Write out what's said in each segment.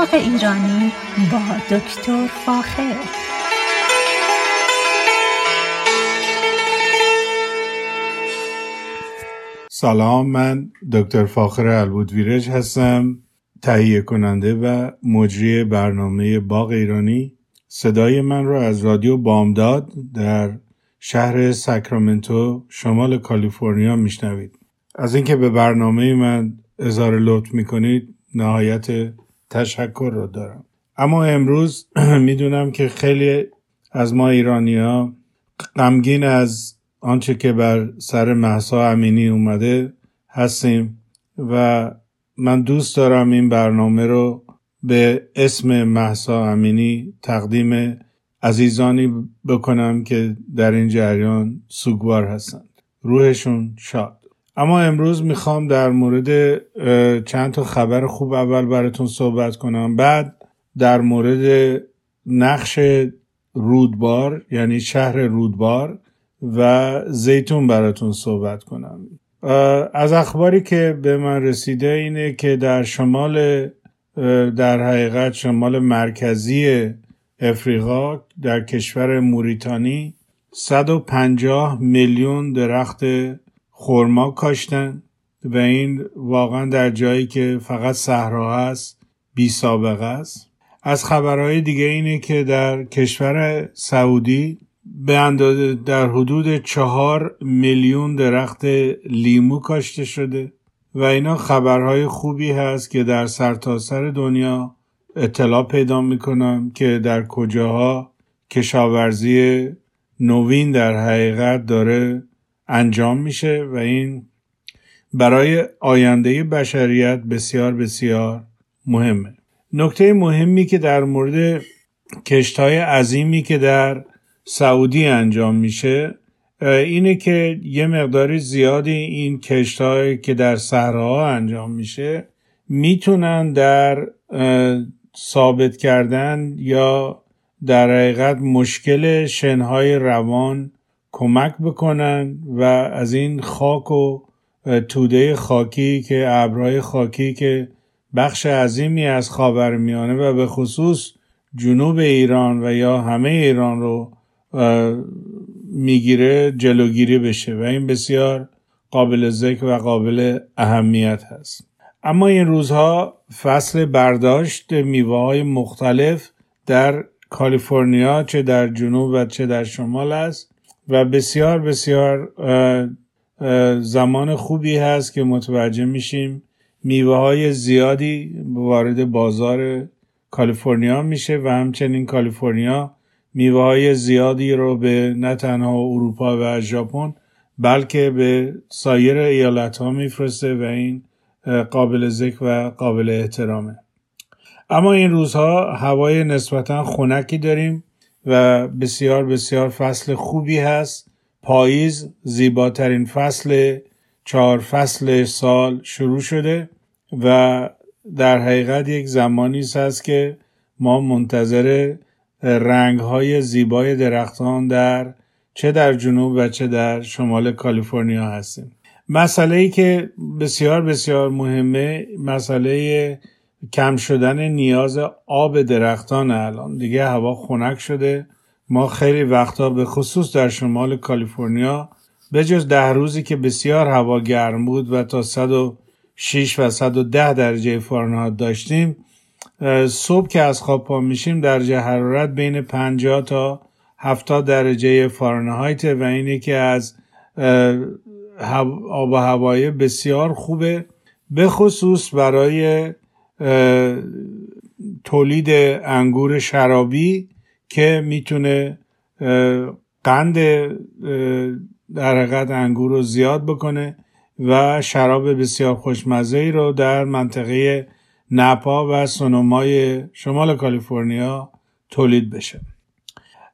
باغ ایرانی با دکتر فاخر. سلام من دکتر فاخر البودویرج هستم تهیه کننده و مجری برنامه باغ ایرانی. صدای من را از رادیو بامداد در شهر ساکرامنتو شمال کالیفرنیا میشنوید. از اینکه به برنامه من اظهار لطف می‌کنید نهایت تشکر رو دارم. اما امروز می‌دونم که خیلی از ما ایرانی ها غمگین از آنچه که بر سر محسا امینی اومده هستیم و من دوست دارم این برنامه رو به اسم محسا امینی تقدیم عزیزانی بکنم که در این جریان سوگوار هستند. روحشون شاد. اما امروز می‌خوام در مورد چند تا خبر خوب اول براتون صحبت کنم. بعد در مورد نقش رودبار یعنی شهر رودبار و زیتون براتون صحبت کنم. از اخباری که به من رسیده اینه که در شمال در حقیقت شمال مرکزی افریقا در کشور موریتانی 150 میلیون درخت خورما کاشتن و این واقعا در جایی که فقط صحرا هست بی سابقه است. از خبرهای دیگه اینه که در کشور سعودی به اندازه در حدود چهار میلیون درخت لیمو کاشته شده و اینا خبرهای خوبی هست که در سرتاسر سر دنیا اطلاع پیدا می‌کنم که در کجاها کشاورزی نوین در حقیقت داره انجام میشه و این برای آینده بشریت بسیار بسیار مهمه. نکته مهمی که در مورد کشت های عظیمی که در سعودی انجام میشه اینه که یه مقداری زیادی این کشت که در صحراها انجام میشه می‌تونن در ثابت کردن یا در حقیقت مشکل شنهای روان کمک بکنن و از این خاک و توده خاکی که ابرهای خاکی که بخش عظیمی از خاورمیانه و به خصوص جنوب ایران و یا همه ایران رو می‌گیره جلوگیری بشه و این بسیار قابل ذکر و قابل اهمیت هست. اما این روزها فصل برداشت میوه های مختلف در کالیفرنیا چه در جنوب و چه در شمال است. و بسیار بسیار زمان خوبی هست که متوجه میشیم. میوه های زیادی وارد بازار کالیفرنیا میشه و همچنین کالیفرنیا میوه های زیادی رو به نه تنها اروپا و ژاپن بلکه به سایر ایالت ها میفرسته و این قابل ذکر و قابل احترامه. اما این روزها هوای نسبتا خنکی داریم. و بسیار بسیار فصل خوبی هست. پاییز زیباترین فصل چهار فصل سال شروع شده و در حقیقت یک زمانی است که ما منتظر رنگ های زیبای درختان در چه در جنوب و چه در شمال کالیفرنیا هستیم. مسئله ای که بسیار بسیار مهمه مسئله کم شدن نیاز آب درختان الان. دیگه هوا خنک شده. ما خیلی وقتا به خصوص در شمال کالیفرنیا به جز ده روزی که بسیار هوا گرم بود و تا 106 و 110 درجه فارنهایت داشتیم صبح که از خواب پا میشیم درجه حرارت بین 50 تا 70 درجه فارنهایت و اینه که از آب و هوای بسیار خوبه. به خصوص برای تولید انگور شرابی که می‌تونه قند در حقیقت انگور رو زیاد بکنه و شراب بسیار خوشمزه ای رو در منطقه نپا و سونومای شمال کالیفرنیا تولید بشه.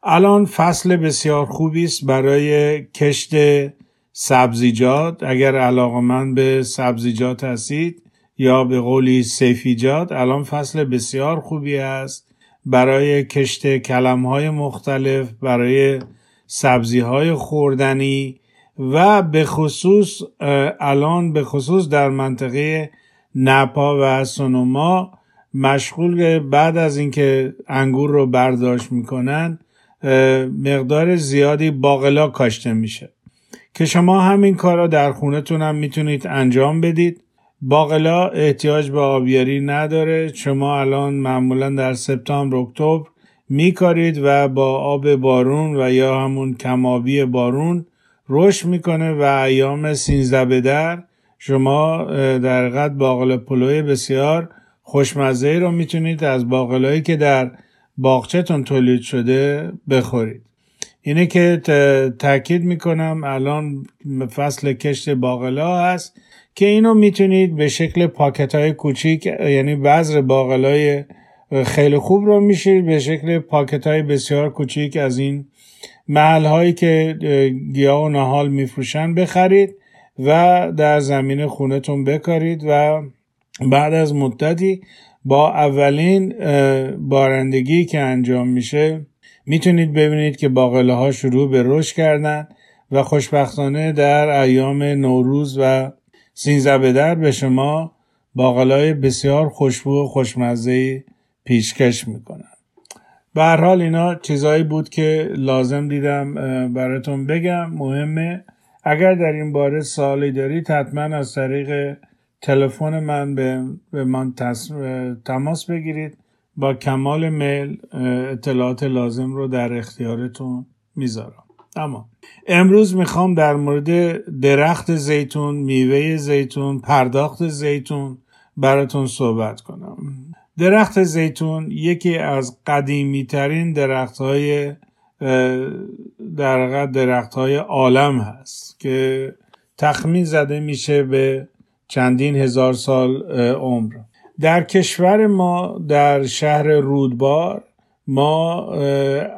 الان فصل بسیار خوبی است برای کشت سبزیجات. اگر علاقه من به سبزیجات هستید یا به قولی سیفیجات الان فصل بسیار خوبی است. برای کشت کلم های مختلف برای سبزی های خوردنی و به خصوص الان به خصوص در منطقه نپا و سونوما مشغول بعد از اینکه انگور رو برداشت می‌کنن مقدار زیادی باقلا کاشته میشه. که شما همین کار را در خونتون هم می‌تونید انجام بدید. باقلا احتیاج به آبیاری نداره. شما الان معمولا در سپتامبر اکتبر میکارید و با آب بارون و یا همون کمابی بارون رشد می‌کنه و ایام سینزده به در شما در قد باقلا پلوی بسیار خوشمزه رو می‌تونید از باقلایی که در باغچهتون تولید شده بخورید. اینه که تاکید می‌کنم الان فصل کشت باقلا هست. که اینو می‌تونید به شکل پاکت های کوچیک یعنی بذر باقلای خیلی خوب رو میشید به شکل پاکت های بسیار کوچیک از این محل هایی که گیاه و نهال میفروشن بخرید و در زمین خونتون بکارید و بعد از مدتی با اولین بارندگی که انجام میشه می‌تونید ببینید که باقله ها شروع به رشد کردن و خوشبختانه در ایام نوروز و سینزده به در به شما باقلای بسیار خوشبو و خوشمزه پیشکش می‌کنن به هر حال اینا چیزایی بود که لازم دیدم براتون بگم. مهمه. اگر در این باره سوالی دارید حتما از طریق تلفن من به من تماس بگیرید. با کمال میل اطلاعات لازم رو در اختیارتون می‌ذارم. اما امروز می‌خوام در مورد درخت زیتون میوه زیتون پرداخت زیتون براتون صحبت کنم. درخت زیتون یکی از قدیمی ترین درخت های در درخت های عالم هست که تخمین زده میشه به چندین هزار سال عمر. در کشور ما در شهر رودبار ما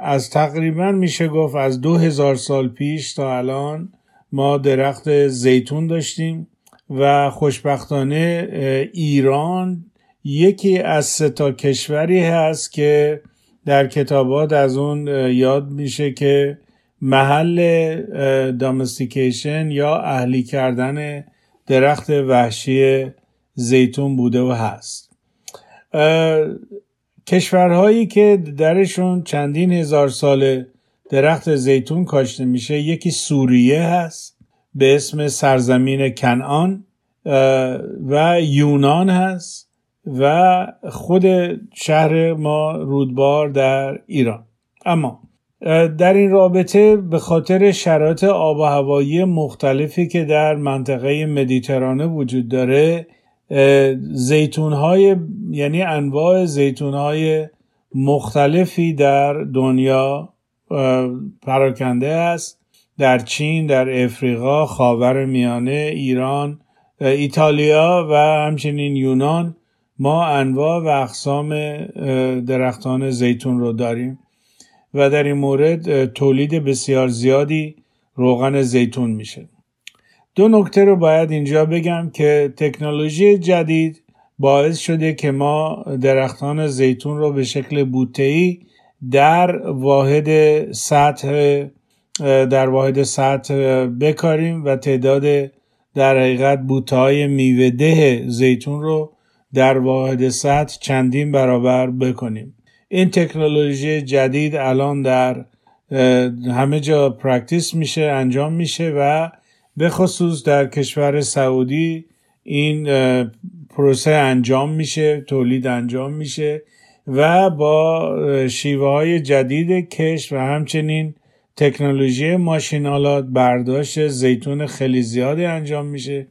از تقریبا میشه گفت از دو هزار سال پیش تا الان ما درخت زیتون داشتیم و خوشبختانه ایران یکی از سه تا کشوری هست که در کتابات از اون یاد میشه که محل دامستیکیشن یا اهلی کردن درخت وحشی زیتون بوده و هست. کشورهایی که درشون چندین هزار سال درخت زیتون کاشته میشه یکی سوریه هست به اسم سرزمین کنعان و یونان هست و خود شهر ما رودبار در ایران. اما در این رابطه به خاطر شرایط آب و هوایی مختلفی که در منطقه مدیترانه وجود داره زیتون های یعنی انواع زیتون های مختلفی در دنیا پراکنده است. در چین در افریقا خاور میانه ایران ایتالیا و همچنین یونان. ما انواع و اقسام درختان زیتون رو داریم و در این مورد تولید بسیار زیادی روغن زیتون میشه. دو نکته رو باید اینجا بگم که تکنولوژی جدید باعث شده که ما درختان زیتون رو به شکل بوتهی در واحد سطح در واحد سطح بکاریم و تعداد در حقیقت بوته های میوه زیتون رو در واحد سطح چندین برابر بکنیم. این تکنولوژی جدید الان در همه جا practice میشه انجام میشه و به خصوص در کشور سعودی این پروسه انجام میشه تولید انجام میشه و با شیوه های جدید کش و همچنین تکنولوژی ماشینالات برداشت زیتون خیلی زیادی انجام میشه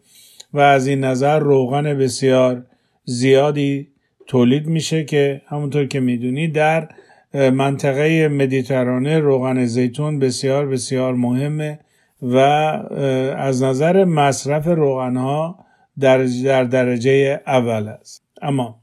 و از این نظر روغن بسیار زیادی تولید میشه که همونطور که می‌دونی در منطقه مدیترانه روغن زیتون بسیار بسیار مهمه. و از نظر مصرف روغن ها در, در درجه اول است. اما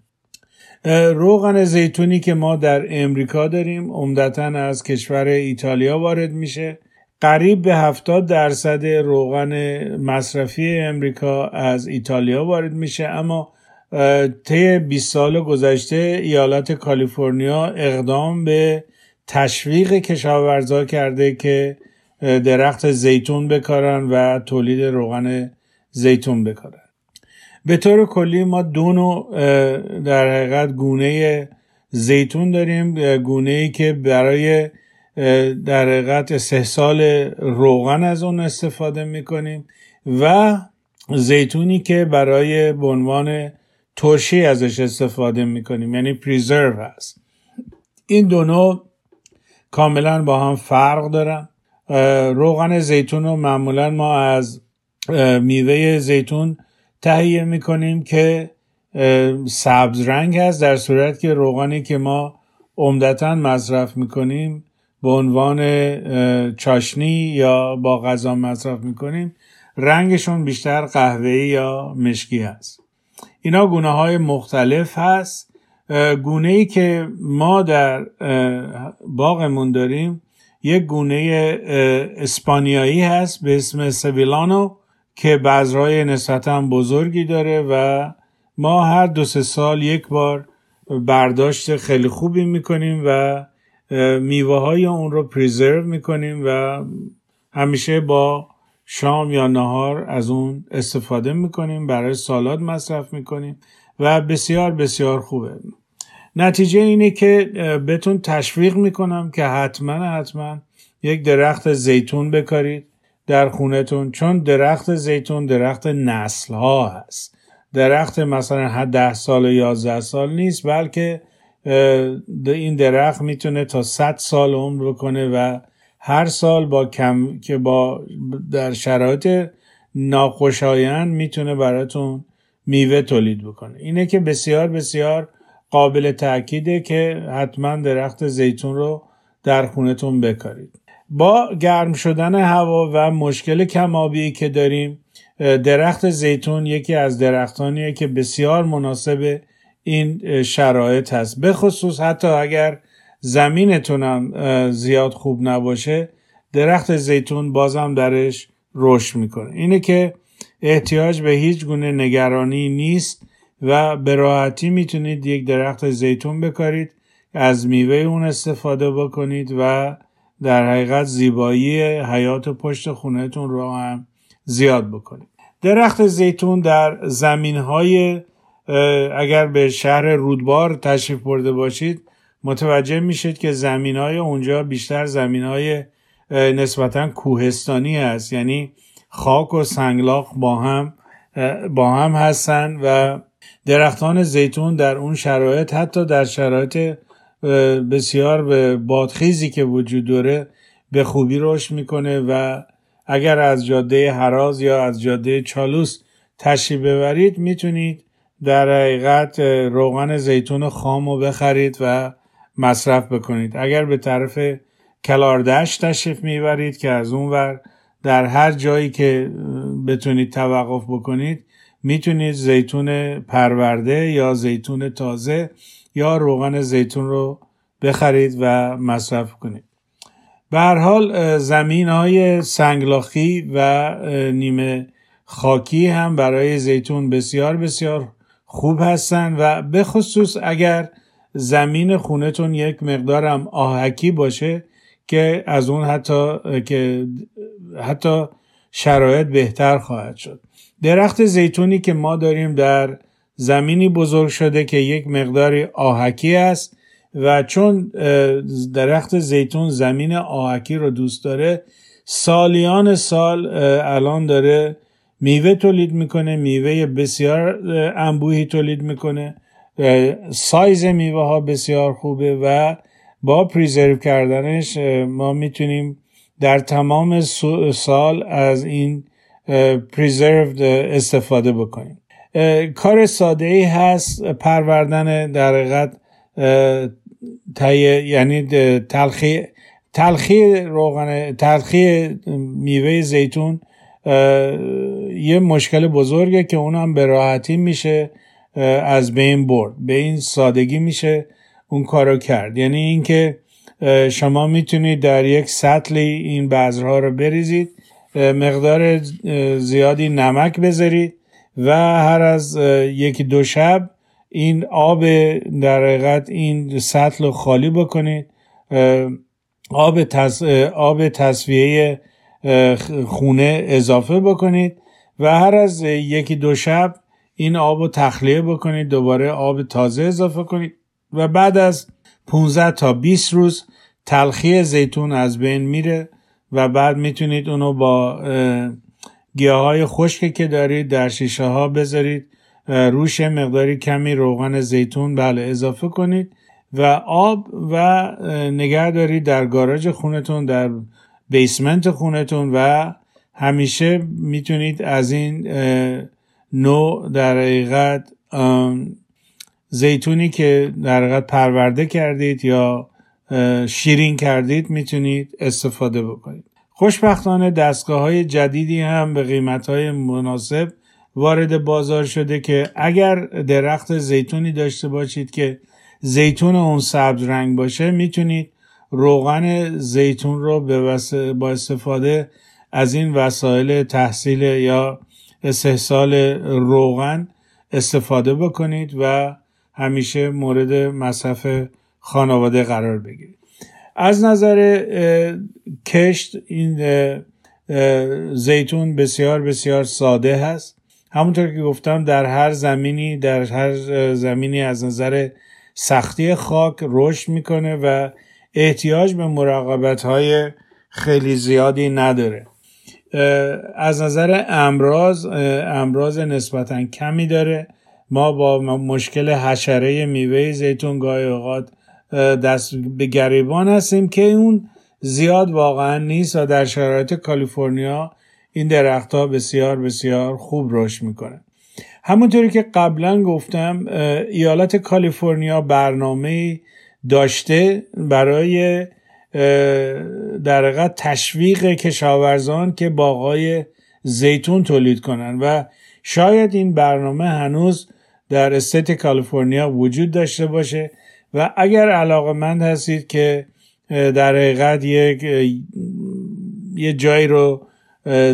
روغن زیتونی که ما در امریکا داریم عمدتا از کشور ایتالیا وارد میشه. قریب به 70 درصد روغن مصرفی امریکا از ایتالیا وارد میشه. اما طی 20 سال گذشته ایالت کالیفرنیا اقدام به تشویق کشاورزا کرده که درخت زیتون بکارن و تولید روغن زیتون بکارن. به طور کلی ما دو نوع در حقیقت گونه زیتون داریم گونه ای که برای در حقیقت استحصال روغن از اون استفاده می‌کنیم و زیتونی که برای به عنوان ترشی ازش استفاده می‌کنیم یعنی پریزرو هست. این دو نوع کاملا با هم فرق دارن. روغن زیتون رو معمولا ما از میوه زیتون تهیه می‌کنیم که سبز رنگ هست در صورت که روغنی که ما عمدتا مصرف می‌کنیم به عنوان چاشنی یا با غذا مصرف می‌کنیم رنگشون بیشتر قهوه‌ای یا مشکی هست. اینا گونه های مختلف هست. گونه ای که ما در باغمون داریم یک گونه اسپانیایی هست به اسم سویلانو که بذرهای نسبتا بزرگی داره و ما هر دو سه سال یک بار برداشت خیلی خوبی می‌کنیم و میوه های اون رو پریزرو می‌کنیم و همیشه با شام یا نهار از اون استفاده می‌کنیم برای سالاد مصرف می‌کنیم و بسیار بسیار خوبه. نتیجه اینه که بهتون تشویق می‌کنم که حتما حتما یک درخت زیتون بکارید در خونتون چون درخت زیتون درخت نسل ها هست. درخت مثلا ده سال یا یازده سال نیست بلکه این درخت می‌تونه تا 100 سال عمر بکنه و هر سال با کم که با در شرایط ناخوشایند می‌تونه براتون میوه تولید بکنه. اینه که بسیار بسیار قابل تاکیده که حتما درخت زیتون رو در خونتون بکارید. با گرم شدن هوا و مشکل کمابی که داریم درخت زیتون یکی از درختانیه که بسیار مناسب این شرایط هست. به خصوص حتی اگر زمینتونم زیاد خوب نباشه درخت زیتون بازم درش رشد می‌کنه. اینه که احتیاج به هیچ گونه نگرانی نیست. و به راحتی می‌تونید یک درخت زیتون بکارید از میوه اون استفاده بکنید و در حقیقت زیبایی حیات پشت خونهتون رو هم زیاد بکنید. درخت زیتون در زمین های اگر به شهر رودبار تشریف برده باشید متوجه میشید که زمین های اونجا بیشتر زمین های نسبتا کوهستانی هست. یعنی خاک و سنگلاق با هم با هم هستن و درختان زیتون در اون شرایط حتی در شرایط بسیار به بادخیزی که وجود داره به خوبی رشد می‌کنه و اگر از جاده حراز یا از جاده چالوس تشریف ببرید می‌تونید در حقیقت روغن زیتون خام رو بخرید و مصرف بکنید. اگر به طرف کلاردش تشریف می‌برید که از اون ور در هر جایی که بتونید توقف بکنید می‌تونید زیتون پرورده یا زیتون تازه یا روغن زیتون رو بخرید و مصرف کنید. به حال زمین های سنگلاخی و نیمه خاکی هم برای زیتون بسیار بسیار خوب هستن و به خصوص اگر زمین خونتون یک مقدارم آهکی باشه که از اون حتی که حتی شرایط بهتر خواهد شد. درخت زیتونی که ما داریم در زمینی بزرگ شده که یک مقداری آهکی است و چون درخت زیتون زمین آهکی رو دوست داره سالیان سال الان داره میوه تولید می‌کنه میوه بسیار انبوهی تولید می‌کنه سایز میوه ها بسیار خوبه و با پریزرو کردنش ما می‌تونیم در تمام سال از این پریزرو استفاده بکنیم. کار ساده ای هست پروردن در حقیقت یعنی تلخی تلخی روغن تلخی میوه زیتون یه مشکل بزرگه که اونم به راحتی میشه از بین برد به این سادگی میشه اون کارو کرد. یعنی اینکه شما می‌تونید در یک سطلی این بذرها رو بریزید. مقدار زیادی نمک بذارید و هر از یکی دو شب این آب در حقیقت این سطل رو خالی بکنید آب, تص... آب تصفیه خونه اضافه بکنید و هر از یکی دو شب این آب رو تخلیه بکنید دوباره آب تازه اضافه کنید و بعد از 15 تا 20 روز تلخی زیتون از بین میره. و بعد می‌تونید اونو با گیاه های خشکی که دارید در شیشه ها بذارید روش مقداری کمی روغن زیتون بله اضافه کنید و آب و نگه دارید در گاراژ خونتون در بیسمنت خونتون و همیشه می‌تونید از این نوع در حقیقت زیتونی که در حقیقت پرورده کردید یا شیرین کردید می‌تونید استفاده بکنید. خوشبختانه دستگاه های جدیدی هم به قیمت های مناسب وارد بازار شده که اگر درخت زیتونی داشته باشید که زیتون اون سبز رنگ باشه می‌تونید روغن زیتون رو با استفاده از این وسایل تحصیل یا استحصال روغن استفاده بکنید و همیشه مورد مصرف خانواده قرار بگیرید از نظر کشت این زیتون بسیار بسیار ساده هست. همونطور که گفتم در هر زمینی در هر زمینی از نظر سختی خاک رشد می‌کنه و احتیاج به مراقبت های خیلی زیادی نداره. از نظر امراض امراض نسبتا کمی داره. ما با مشکل حشره میوه زیتون گاهی اوقات دست به گریبان هستیم که اون زیاد واقعا نیست و در شرایط کالیفرنیا این درختها بسیار بسیار خوب رشد می‌کنه. همونطوری که قبلا گفتم ایالت کالیفرنیا برنامه داشته برای در حقیقت تشویق کشاورزان که باغای زیتون تولید کنند و شاید این برنامه هنوز در استیت کالیفرنیا وجود داشته باشه. و اگر علاقه مند هستید که در حقیقت یک یه جایی رو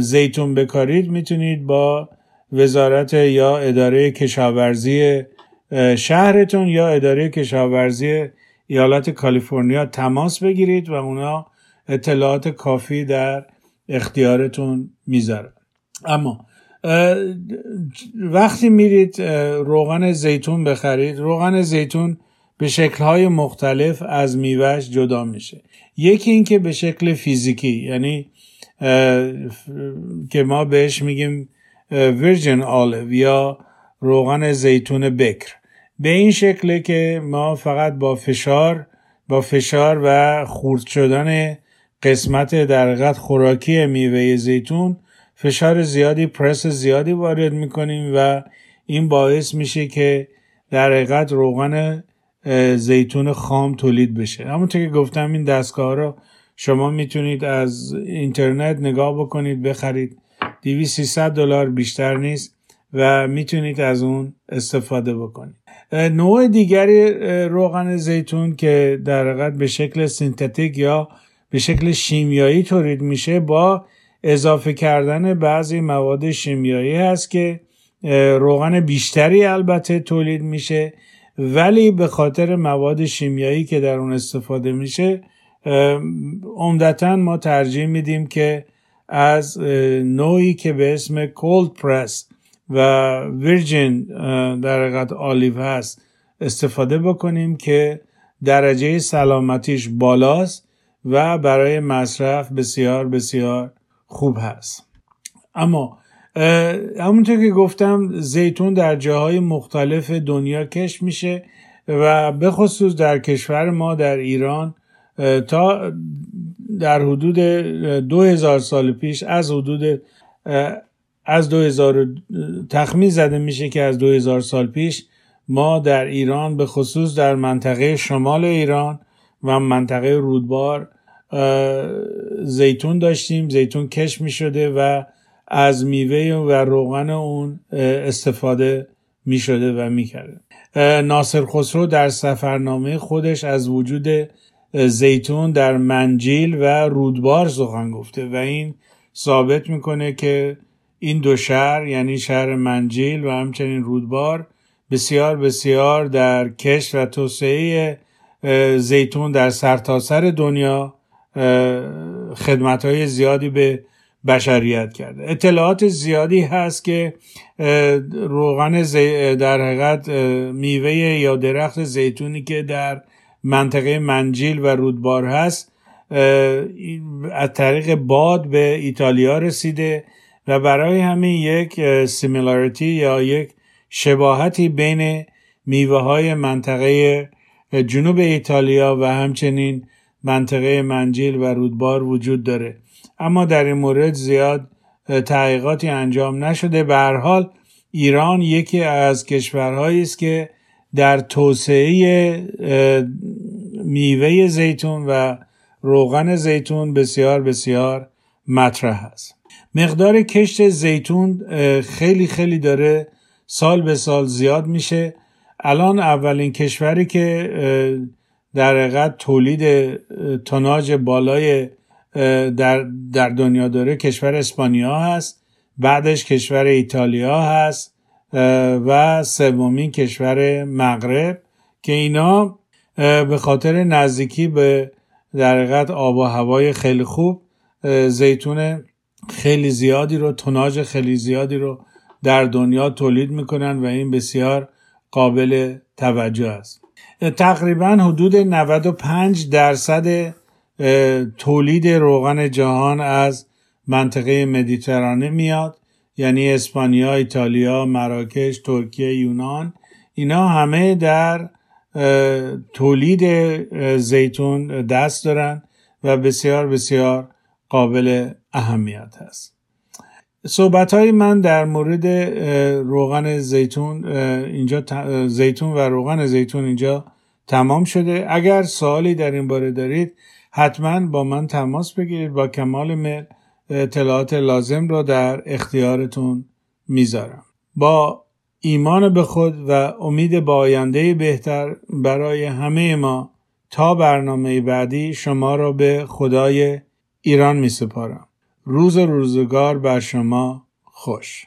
زیتون بکارید می‌تونید با وزارت یا اداره کشاورزی شهرتون یا اداره کشاورزی ایالت کالیفرنیا تماس بگیرید و اونا اطلاعات کافی در اختیارتون می‌ذارن. اما وقتی میرید روغن زیتون بخرید روغن زیتون به شکلهای مختلف از میوهش جدا میشه. یکی اینکه به شکل فیزیکی یعنی که ما بهش میگیم ویرجن آلیو یا روغن زیتون بکر. به این شکله که ما فقط با فشار با فشار و خورد شدن قسمت در خوراکی میوه زیتون فشار زیادی پرس زیادی وارد می‌کنیم و این باعث میشه که در حقیقت روغن زیتون خام تولید بشه. همونطور که گفتم این دستگاه رو شما می‌تونید از اینترنت نگاه بکنید بخرید. 2300 دلار بیشتر نیست و می‌تونید از اون استفاده بکنید. نوع دیگری روغن زیتون که در حقیقت به شکل سینتتیک یا به شکل شیمیایی تولید میشه با اضافه کردن بعضی مواد شیمیایی هست که روغن بیشتری البته تولید میشه. ولی به خاطر مواد شیمیایی که در اون استفاده میشه عمدتا ما ترجیح میدیم که از نوعی که به اسم کولد پرس و ویرجین در حقیقت آلیو هست استفاده بکنیم که درجه سلامتیش بالاست و برای مصرف بسیار بسیار خوب هست. اما همونطور که گفتم زیتون در جاهای مختلف دنیا کش میشه و به خصوص در کشور ما در ایران تا در حدود دو هزار سال پیش از حدود از دو هزار تخمین زده میشه که از دو هزار سال پیش ما در ایران به خصوص در منطقه شمال ایران و منطقه رودبار زیتون داشتیم. زیتون کش می شده و از میوه و روغن اون استفاده می شده و می کرده. ناصر خسرو در سفرنامه خودش از وجود زیتون در منجیل و رودبار سخن گفته و این ثابت می‌کنه که این دو شهر یعنی شهر منجیل و همچنین رودبار بسیار بسیار در کشت و توسعه زیتون در سرتاسر سر دنیا خدمت های زیادی به بشریت کرده. اطلاعات زیادی هست که روغن در حقیقت میوه یا درخت زیتونی که در منطقه منجیل و رودبار هست از طریق باد به ایتالیا رسیده و برای همین یک سیمیلاریتی یا یک شباهتی بین میوه های منطقه جنوب ایتالیا و همچنین منطقه منجیل و رودبار وجود داره. اما در این مورد زیاد تحقیقاتی انجام نشده. به هر حال ایران یکی از کشورهایی است که در توسعه میوه زیتون و روغن زیتون بسیار بسیار مطرح است. مقدار کشت زیتون خیلی خیلی داره سال به سال زیاد میشه. الان اولین کشوری که در حقیقت تولید تناج بالای در, در دنیا داره. کشور اسپانیا هست. بعدش کشور ایتالیا هست. و سومین کشور مغرب که اینا به خاطر نزدیکی به در آب و هوای خیلی خوب زیتون خیلی زیادی رو تناج خیلی زیادی رو در دنیا تولید می‌کنن و این بسیار قابل توجه است. تقریبا حدود 95 درصد تولید روغن جهان از منطقه مدیترانه میاد یعنی اسپانیا، ایتالیا، مراکش، ترکیه، یونان. اینا همه در تولید زیتون دست دارن و بسیار بسیار قابل اهمیت هست. صحبت های من در مورد روغن زیتون اینجا زیتون و روغن زیتون اینجا تمام شده. اگر سوالی در این باره دارید حتما با من تماس بگیرید با کمال میل اطلاعات لازم را در اختیارتون می‌ذارم با ایمان به خود و امید با آینده بهتر برای همه ما تا برنامه بعدی شما را به خدای ایران می سپارم. روز روزگار بر شما خوش